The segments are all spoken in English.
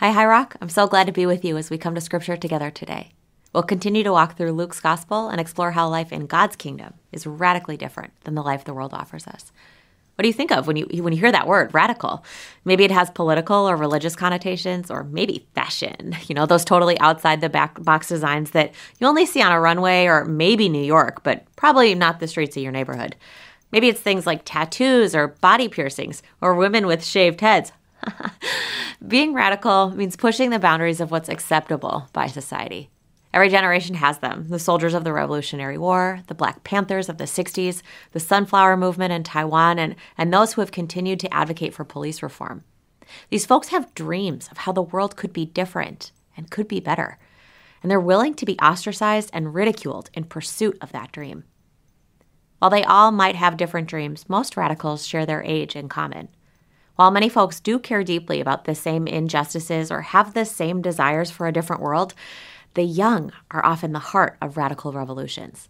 Hi, High Rock. I'm so glad to be with you as we come to Scripture together today. We'll continue to walk through Luke's Gospel and explore how life in God's kingdom is radically different than the life the world offers us. What do you think of when you when you hear that word, radical? Maybe it has political or religious connotations, or maybe fashion. You know, those totally outside the back box designs that you only see on a runway or maybe New York, but probably not the streets of your neighborhood. Maybe it's things like tattoos or body piercings or women with shaved heads. Being radical means pushing the boundaries of what's acceptable by society. Every generation has them the soldiers of the Revolutionary War, the Black Panthers of the 60s, the Sunflower Movement in Taiwan, and, and those who have continued to advocate for police reform. These folks have dreams of how the world could be different and could be better, and they're willing to be ostracized and ridiculed in pursuit of that dream. While they all might have different dreams, most radicals share their age in common. While many folks do care deeply about the same injustices or have the same desires for a different world, the young are often the heart of radical revolutions.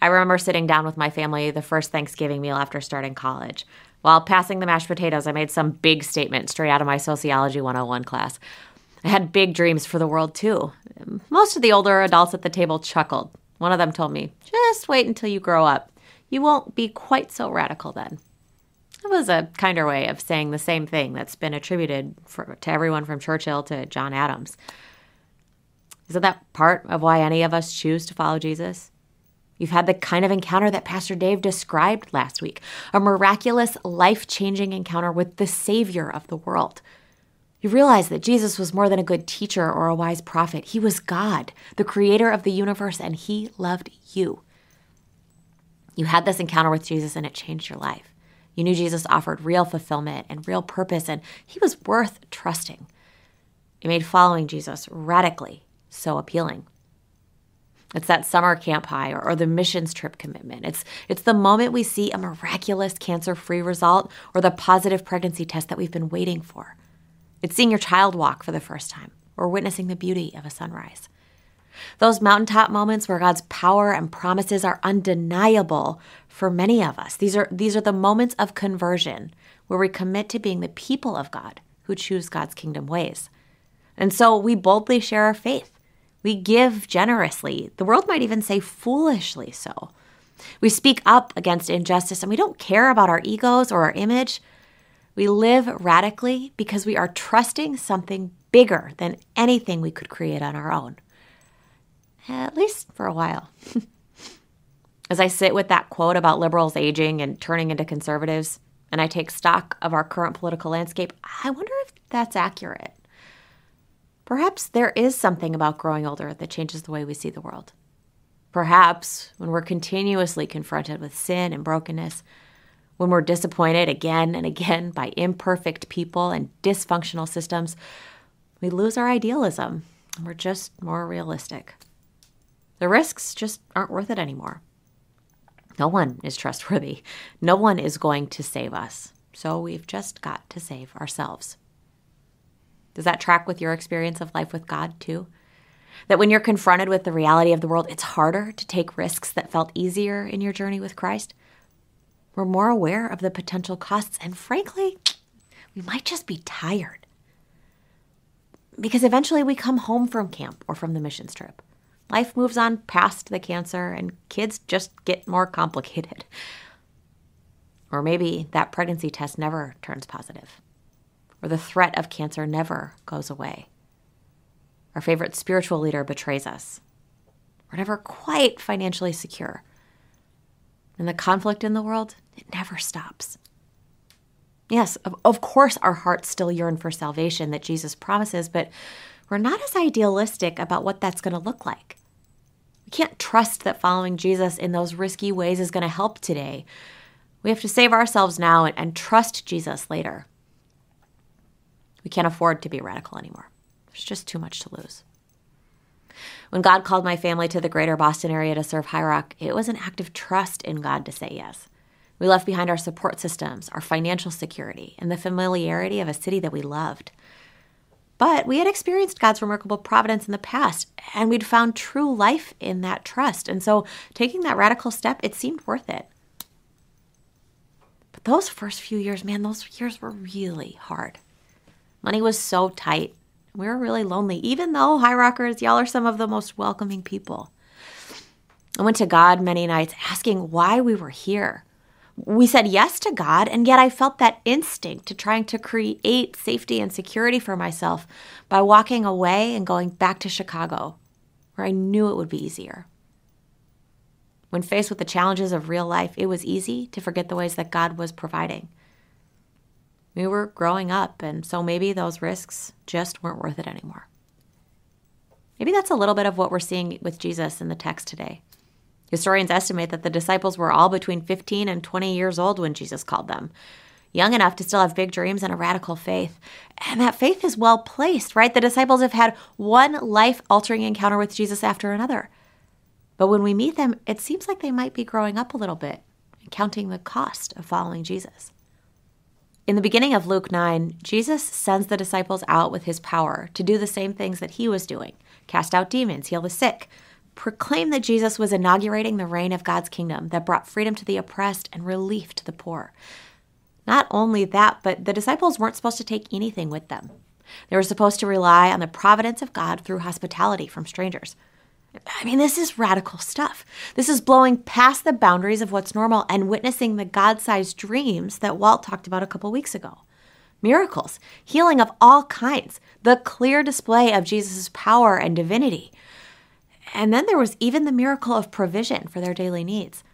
I remember sitting down with my family the first Thanksgiving meal after starting college. While passing the mashed potatoes, I made some big statement straight out of my Sociology 101 class. I had big dreams for the world, too. Most of the older adults at the table chuckled. One of them told me, just wait until you grow up. You won't be quite so radical then. It was a kinder way of saying the same thing that's been attributed for, to everyone from Churchill to John Adams. Isn't that part of why any of us choose to follow Jesus? You've had the kind of encounter that Pastor Dave described last week a miraculous, life changing encounter with the Savior of the world. You realize that Jesus was more than a good teacher or a wise prophet. He was God, the creator of the universe, and He loved you. You had this encounter with Jesus and it changed your life. You knew Jesus offered real fulfillment and real purpose, and He was worth trusting. It made following Jesus radically so appealing. It's that summer camp high or, or, the missions trip commitment. It's, it's the moment we see a miraculous cancer free result or the positive pregnancy test that we've been waiting for. It's seeing your child walk for the first time or witnessing the beauty of a sunrise. Those mountaintop moments where God's power and promises are undeniable for many of us. These are, these are the moments of conversion where we commit to being the people of God who choose God's kingdom ways. And so we boldly share our faith. We give generously. The world might even say foolishly so. We speak up against injustice and we don't care about our egos or our image. We live radically because we are trusting something bigger than anything we could create on our own. At least for a while. As I sit with that quote about liberals aging and turning into conservatives, and I take stock of our current political landscape, I wonder if that's accurate. Perhaps there is something about growing older that changes the way we see the world. Perhaps when we're continuously confronted with sin and brokenness, when we're disappointed again and again by imperfect people and dysfunctional systems, we lose our idealism and we're just more realistic. The risks just aren't worth it anymore. No one is trustworthy. No one is going to save us. So we've just got to save ourselves. Does that track with your experience of life with God too? That when you're confronted with the reality of the world, it's harder to take risks that felt easier in your journey with Christ? We're more aware of the potential costs, and frankly, we might just be tired. Because eventually we come home from camp or from the missions trip. Life moves on past the cancer, and kids just get more complicated. Or maybe that pregnancy test never turns positive or the threat of cancer never goes away. Our favorite spiritual leader betrays us. We're never quite financially secure. And the conflict in the world, it never stops. Yes, of, of course, our hearts still yearn for salvation that Jesus promises, but we're not as idealistic about what that's going to look like. Can't trust that following Jesus in those risky ways is going to help today. We have to save ourselves now and, and trust Jesus later. We can't afford to be radical anymore. There's just too much to lose. When God called my family to the greater Boston area to serve High Rock, it was an act of trust in God to say yes. We left behind our support systems, our financial security, and the familiarity of a city that we loved. But we had experienced God's remarkable providence in the past, and we'd found true life in that trust. And so taking that radical step, it seemed worth it. But those first few years, man, those years were really hard. Money was so tight, We were really lonely, even though High Rockers, y'all are some of the most welcoming people. I went to God many nights asking why we were here. We said yes to God, and yet I felt that instinct to trying to create safety and security for myself by walking away and going back to Chicago, where I knew it would be easier. When faced with the challenges of real life, it was easy to forget the ways that God was providing. We were growing up, and so maybe those risks just weren't worth it anymore. Maybe that's a little bit of what we're seeing with Jesus in the text today. Historians estimate that the disciples were all between 15 and 20 years old when Jesus called them, young enough to still have big dreams and a radical faith. And that faith is well placed, right? The disciples have had one life altering encounter with Jesus after another. But when we meet them, it seems like they might be growing up a little bit and counting the cost of following Jesus. In the beginning of Luke 9, Jesus sends the disciples out with his power to do the same things that he was doing cast out demons, heal the sick, proclaim that Jesus was inaugurating the reign of God's kingdom that brought freedom to the oppressed and relief to the poor. Not only that, but the disciples weren't supposed to take anything with them. They were supposed to rely on the providence of God through hospitality from strangers. I mean, this is radical stuff. This is blowing past the boundaries of what's normal and witnessing the God sized dreams that Walt talked about a couple weeks ago. Miracles, healing of all kinds, the clear display of Jesus' power and divinity. And then there was even the miracle of provision for their daily needs.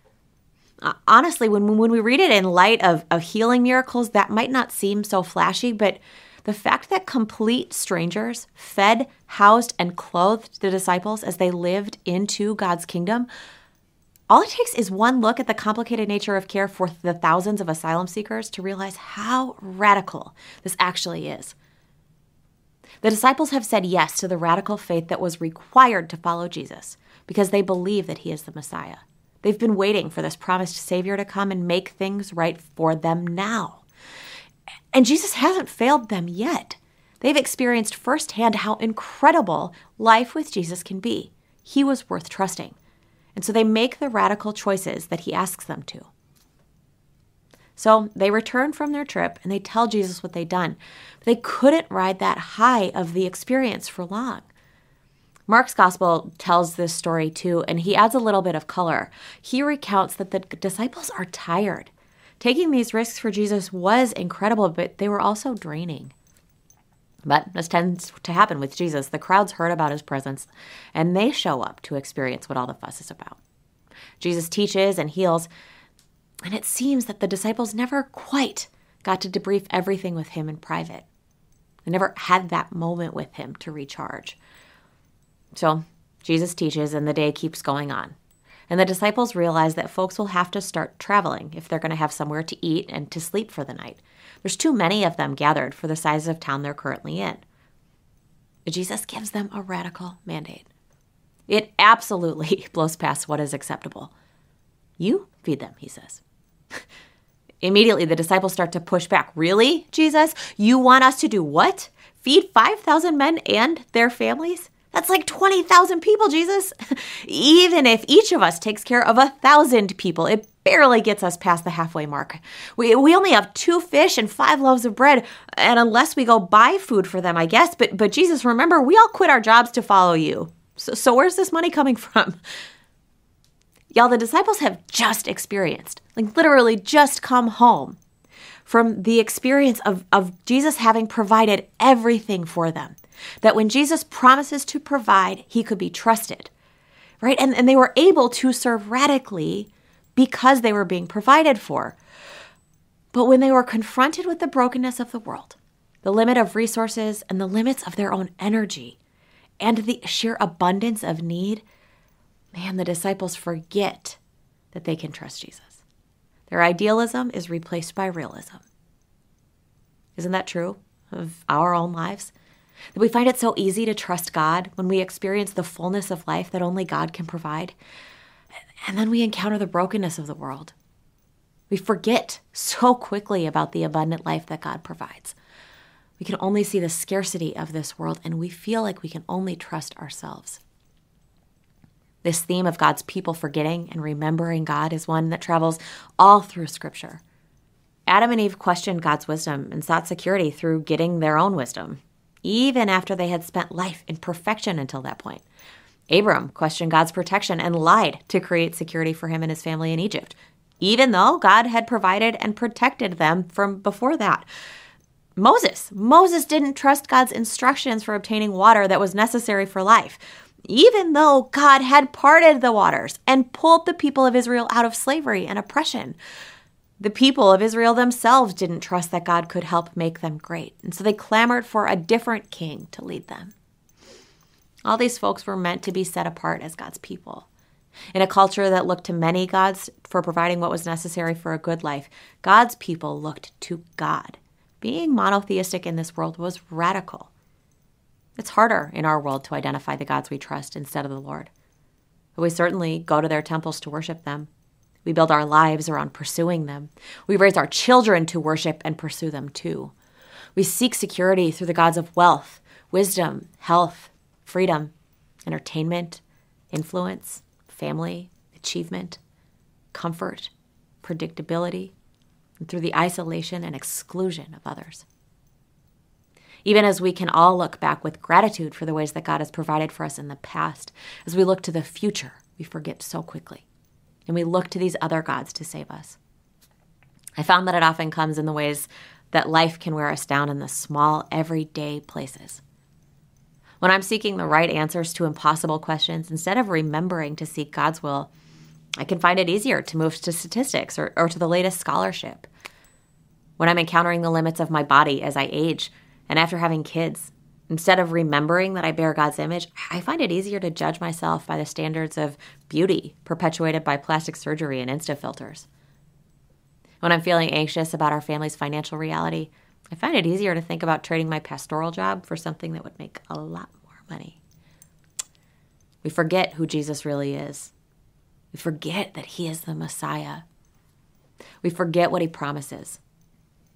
Uh, honestly, when, when we read it in light of, of healing miracles, that might not seem so flashy, but the fact that complete strangers fed, housed, and clothed the disciples as they lived into God's kingdom, all it takes is one look at the complicated nature of care for the thousands of asylum seekers to realize how radical this actually is. The disciples have said yes to the radical faith that was required to follow Jesus because they believe that he is the Messiah. They've been waiting for this promised Savior to come and make things right for them now. And Jesus hasn't failed them yet. They've experienced firsthand how incredible life with Jesus can be. He was worth trusting. And so they make the radical choices that he asks them to. So they return from their trip and they tell Jesus what they'd done. But they couldn't ride that high of the experience for long. Mark's gospel tells this story too, and he adds a little bit of color. He recounts that the disciples are tired. Taking these risks for Jesus was incredible, but they were also draining. But as tends to happen with Jesus, the crowds heard about his presence and they show up to experience what all the fuss is about. Jesus teaches and heals, and it seems that the disciples never quite got to debrief everything with him in private. They never had that moment with him to recharge. So Jesus teaches, and the day keeps going on. And the disciples realize that folks will have to start traveling if they're going to have somewhere to eat and to sleep for the night. There's too many of them gathered for the size of town they're currently in. Jesus gives them a radical mandate. It absolutely blows past what is acceptable. You feed them, he says. Immediately, the disciples start to push back. Really, Jesus? You want us to do what? Feed 5,000 men and their families? That's like 20,000 people, Jesus. Even if each of us takes care of a thousand people, it barely gets us past the halfway mark. We, we only have two fish and five loaves of bread, and unless we go buy food for them, I guess. But, but Jesus, remember, we all quit our jobs to follow you. So, so where's this money coming from? Y'all, the disciples have just experienced, like literally just come home from the experience of, of Jesus having provided everything for them. That when Jesus promises to provide, he could be trusted, right? And, and they were able to serve radically because they were being provided for. But when they were confronted with the brokenness of the world, the limit of resources, and the limits of their own energy, and the sheer abundance of need, man, the disciples forget that they can trust Jesus. Their idealism is replaced by realism. Isn't that true of our own lives? That we find it so easy to trust God when we experience the fullness of life that only God can provide. And then we encounter the brokenness of the world. We forget so quickly about the abundant life that God provides. We can only see the scarcity of this world, and we feel like we can only trust ourselves. This theme of God's people forgetting and remembering God is one that travels all through Scripture. Adam and Eve questioned God's wisdom and sought security through getting their own wisdom. even after they had spent life in perfection until that point. Abram questioned God's protection and lied to create security for him and his family in Egypt, even though God had provided and protected them from before that. Moses. Moses didn't trust God's instructions for obtaining water that was necessary for life, even though God had parted the waters and pulled the people of Israel out of slavery and oppression. The people of Israel themselves didn't trust that God could help make them great, and so they clamored for a different king to lead them. All these folks were meant to be set apart as God's people. In a culture that looked to many gods for providing what was necessary for a good life, God's people looked to God. Being monotheistic in this world was radical. It's harder in our world to identify the gods we trust instead of the Lord. But we certainly go to their temples to worship them. We build our lives around pursuing them. We raise our children to worship and pursue them too. We seek security through the gods of wealth, wisdom, health, freedom, entertainment, influence, family, achievement, comfort, predictability, and through the isolation and exclusion of others. Even as we can all look back with gratitude for the ways that God has provided for us in the past, as we look to the future, we forget so quickly. And we look to these other gods to save us. I found that it often comes in the ways that life can wear us down in the small, everyday places. When I'm seeking the right answers to impossible questions, instead of remembering to seek God's will, I can find it easier to move to statistics or, or to the latest scholarship. When I'm encountering the limits of my body as I age and after having kids, instead of remembering that I bear God's image, I find it easier to judge myself by the standards of beauty perpetuated by plastic surgery and Insta filters. When I'm feeling anxious about our family's financial reality, I find it easier to think about trading my pastoral job for something that would make a lot more money. We forget who Jesus really is. We forget that he is the Messiah. We forget what he promises.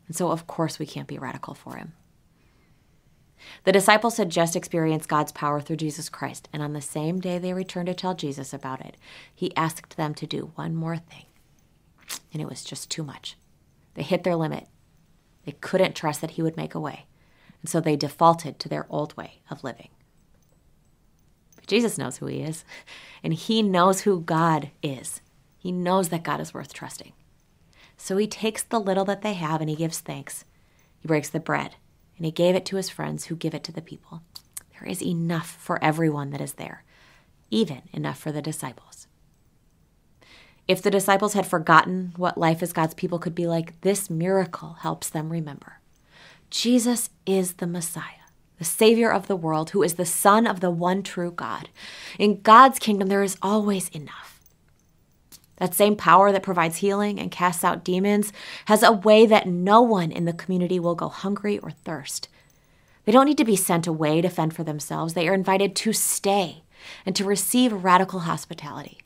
And so, of course, we can't be radical for him. The disciples had just experienced God's power through Jesus Christ, and on the same day they returned to tell Jesus about it, he asked them to do one more thing. And it was just too much. They hit their limit they couldn't trust that he would make a way, and so they defaulted to their old way of living. But Jesus knows who he is, and he knows who God is. He knows that God is worth trusting. So he takes the little that they have and he gives thanks. He breaks the bread, and he gave it to his friends who give it to the people. There is enough for everyone that is there, even enough for the disciples. If the disciples had forgotten what life as God's people could be like, this miracle helps them remember. Jesus is the Messiah, the Savior of the world, who is the Son of the one true God. In God's kingdom, there is always enough. That same power that provides healing and casts out demons has a way that no one in the community will go hungry or thirst. They don't need to be sent away to fend for themselves. They are invited to stay and to receive radical hospitality.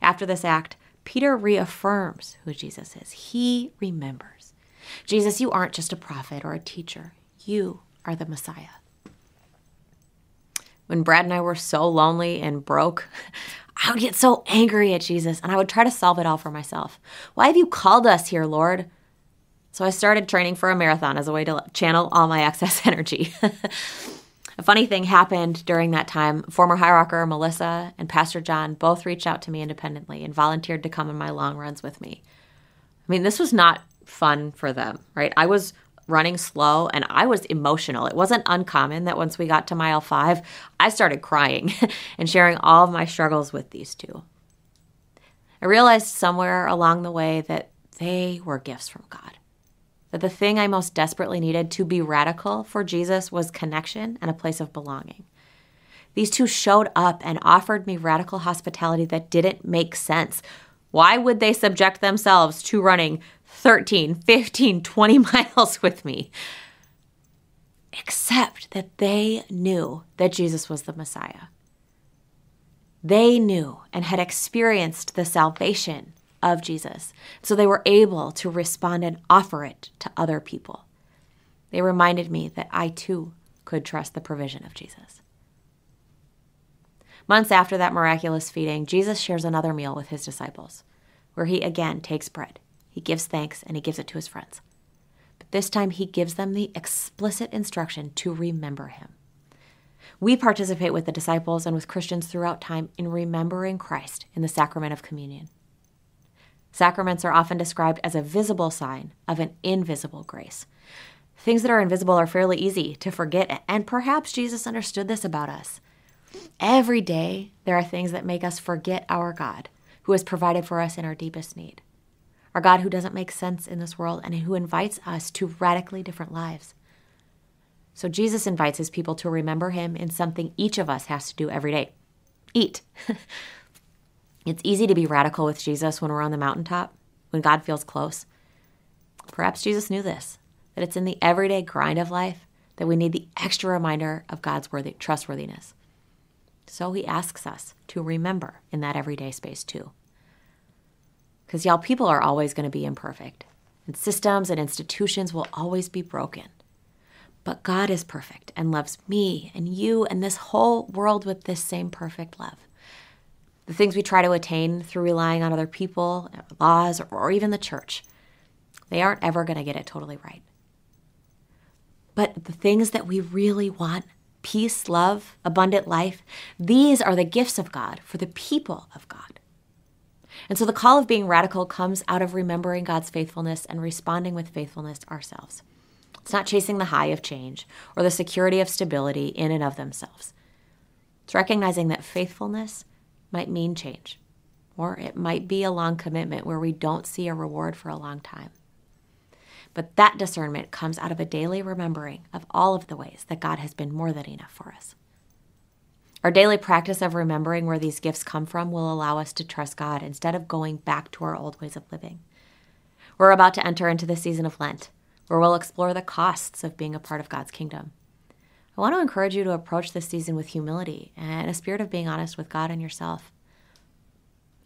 After this act, Peter reaffirms who Jesus is. He remembers. Jesus, you aren't just a prophet or a teacher, you are the Messiah. When Brad and I were so lonely and broke, I would get so angry at Jesus and I would try to solve it all for myself. Why have you called us here, Lord? So I started training for a marathon as a way to channel all my excess energy. A funny thing happened during that time. Former High Rocker Melissa and Pastor John both reached out to me independently and volunteered to come on my long runs with me. I mean, this was not fun for them, right? I was running slow and I was emotional. It wasn't uncommon that once we got to mile five, I started crying and sharing all of my struggles with these two. I realized somewhere along the way that they were gifts from God that the thing I most desperately needed to be radical for Jesus was connection and a place of belonging. These two showed up and offered me radical hospitality that didn't make sense. Why would they subject themselves to running 13, 15, 20 miles with me? Except that they knew that Jesus was the Messiah. They knew and had experienced the salvation of Jesus. So they were able to respond and offer it to other people. They reminded me that I too could trust the provision of Jesus. Months after that miraculous feeding, Jesus shares another meal with his disciples, where he again takes bread. He gives thanks and he gives it to his friends. But this time he gives them the explicit instruction to remember him. We participate with the disciples and with Christians throughout time in remembering Christ in the sacrament of communion. Sacraments are often described as a visible sign of an invisible grace. Things that are invisible are fairly easy to forget, and perhaps Jesus understood this about us. Every day, there are things that make us forget our God, who has provided for us in our deepest need. Our God who doesn't make sense in this world and who invites us to radically different lives. So Jesus invites his people to remember him in something each of us has to do every day eat. it's easy to be radical with Jesus when we're on the mountaintop, when God feels close. Perhaps Jesus knew this, that it's in the everyday grind of life that we need the extra reminder of God's worthy, trustworthiness. So he asks us to remember in that everyday space too. Because, y'all, people are always going to be imperfect, and systems and institutions will always be broken. But God is perfect and loves me and you and this whole world with this same perfect love. The things we try to attain through relying on other people, laws, or even the church, they aren't ever going to get it totally right. But the things that we really want peace, love, abundant life these are the gifts of God for the people of God. And so the call of being radical comes out of remembering God's faithfulness and responding with faithfulness ourselves. It's not chasing the high of change or the security of stability in and of themselves. It's recognizing that faithfulness might mean change, or it might be a long commitment where we don't see a reward for a long time. But that discernment comes out of a daily remembering of all of the ways that God has been more than enough for us. Our daily practice of remembering where these gifts come from will allow us to trust God instead of going back to our old ways of living. We're about to enter into the season of Lent, where we'll explore the costs of being a part of God's kingdom. I want to encourage you to approach this season with humility and a spirit of being honest with God and yourself.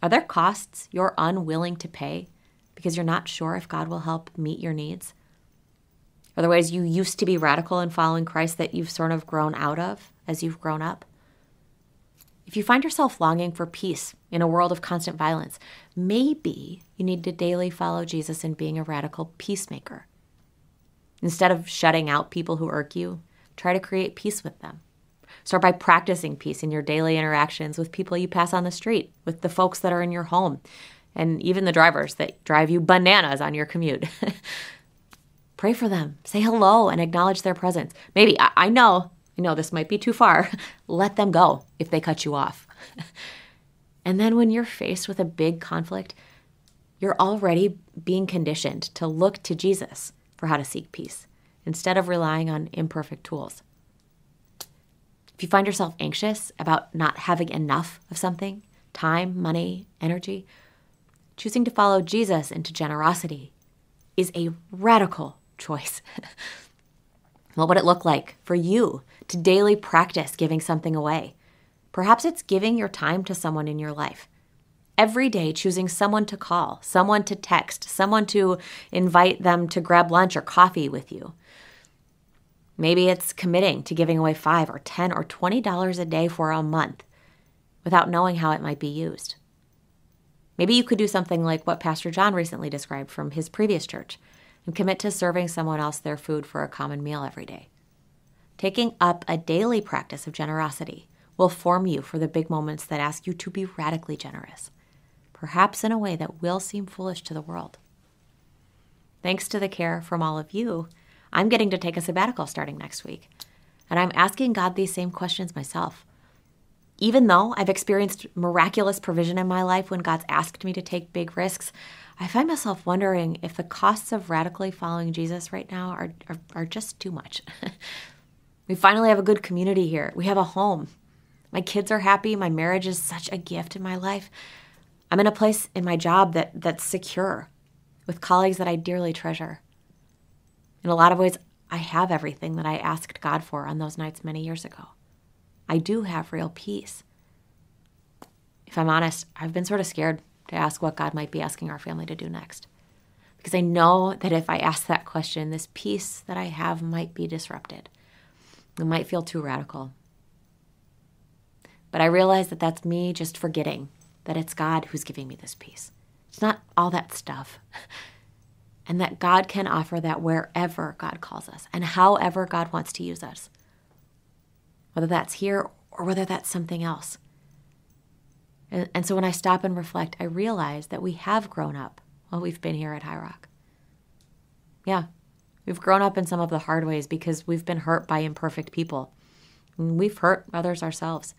Are there costs you're unwilling to pay because you're not sure if God will help meet your needs? Are there ways you used to be radical in following Christ that you've sort of grown out of as you've grown up? If you find yourself longing for peace in a world of constant violence, maybe you need to daily follow Jesus in being a radical peacemaker. Instead of shutting out people who irk you, try to create peace with them. Start by practicing peace in your daily interactions with people you pass on the street, with the folks that are in your home, and even the drivers that drive you bananas on your commute. Pray for them, say hello, and acknowledge their presence. Maybe, I, I know, I know this might be too far. Let them go if they cut you off. and then when you're faced with a big conflict, you're already being conditioned to look to Jesus for how to seek peace instead of relying on imperfect tools. If you find yourself anxious about not having enough of something time, money, energy choosing to follow Jesus into generosity is a radical choice. what would it look like for you to daily practice giving something away? Perhaps it's giving your time to someone in your life every day choosing someone to call, someone to text, someone to invite them to grab lunch or coffee with you. Maybe it's committing to giving away 5 or 10 or 20 dollars a day for a month without knowing how it might be used. Maybe you could do something like what Pastor John recently described from his previous church and commit to serving someone else their food for a common meal every day. Taking up a daily practice of generosity will form you for the big moments that ask you to be radically generous perhaps in a way that will seem foolish to the world. Thanks to the care from all of you, I'm getting to take a sabbatical starting next week. And I'm asking God these same questions myself. Even though I've experienced miraculous provision in my life when God's asked me to take big risks, I find myself wondering if the costs of radically following Jesus right now are, are, are just too much. we finally have a good community here. We have a home. My kids are happy. My marriage is such a gift in my life. I'm in a place in my job that that's secure with colleagues that I dearly treasure. In a lot of ways, I have everything that I asked God for on those nights many years ago. I do have real peace. If I'm honest, I've been sort of scared to ask what God might be asking our family to do next. Because I know that if I ask that question, this peace that I have might be disrupted. It might feel too radical. But I realize that that's me just forgetting that it's God who's giving me this peace. It's not all that stuff. and that God can offer that wherever God calls us and however God wants to use us, whether that's here or whether that's something else. And, and so when I stop and reflect, I realize that we have grown up while we've been here at High Rock. Yeah, we've grown up in some of the hard ways because we've been hurt by imperfect people. And we've hurt others ourselves.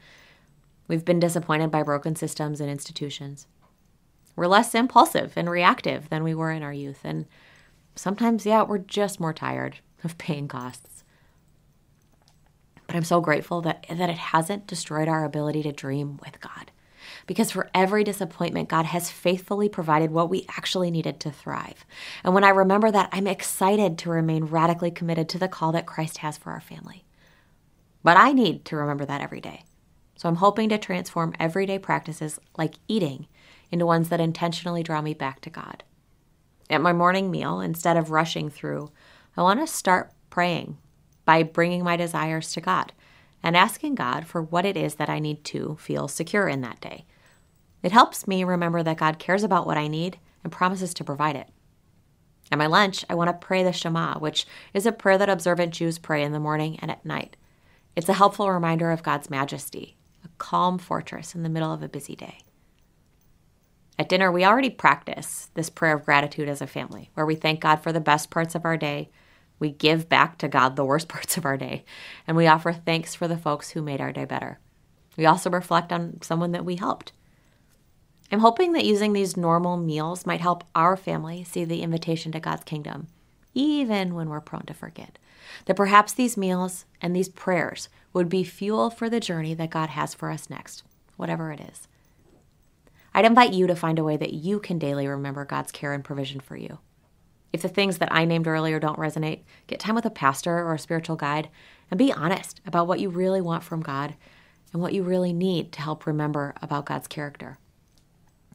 We've been disappointed by broken systems and institutions. We're less impulsive and reactive than we were in our youth. And sometimes, yeah, we're just more tired of paying costs. But I'm so grateful that, that it hasn't destroyed our ability to dream with God. Because for every disappointment, God has faithfully provided what we actually needed to thrive. And when I remember that, I'm excited to remain radically committed to the call that Christ has for our family. But I need to remember that every day. So I'm hoping to transform everyday practices like eating into ones that intentionally draw me back to God. At my morning meal, instead of rushing through, I want to start praying by bringing my desires to God and asking God for what it is that I need to feel secure in that day. It helps me remember that God cares about what I need and promises to provide it. At my lunch, I want to pray the Shema, which is a prayer that observant Jews pray in the morning and at night. It's a helpful reminder of God's majesty, a calm fortress in the middle of a busy day. At dinner, we already practice this prayer of gratitude as a family, where we thank God for the best parts of our day, we give back to God the worst parts of our day, and we offer thanks for the folks who made our day better. We also reflect on someone that we helped. I'm hoping that using these normal meals might help our family see the invitation to God's kingdom, even when we're prone to forget. That perhaps these meals and these prayers would be fuel for the journey that God has for us next, whatever it is. I'd invite you to find a way that you can daily remember God's care and provision for you. If the things that I named earlier don't resonate, get time with a pastor or a spiritual guide and be honest about what you really want from God and what you really need to help remember about God's character.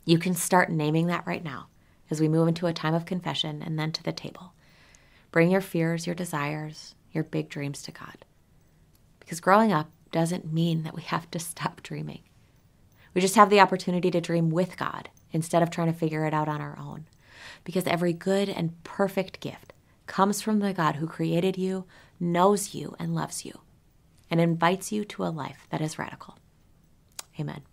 You can start naming that right now as we move into a time of confession and then to the table. Bring your fears, your desires, your big dreams to God. Because growing up doesn't mean that we have to stop dreaming. We just have the opportunity to dream with God instead of trying to figure it out on our own. Because every good and perfect gift comes from the God who created you, knows you, and loves you, and invites you to a life that is radical. Amen.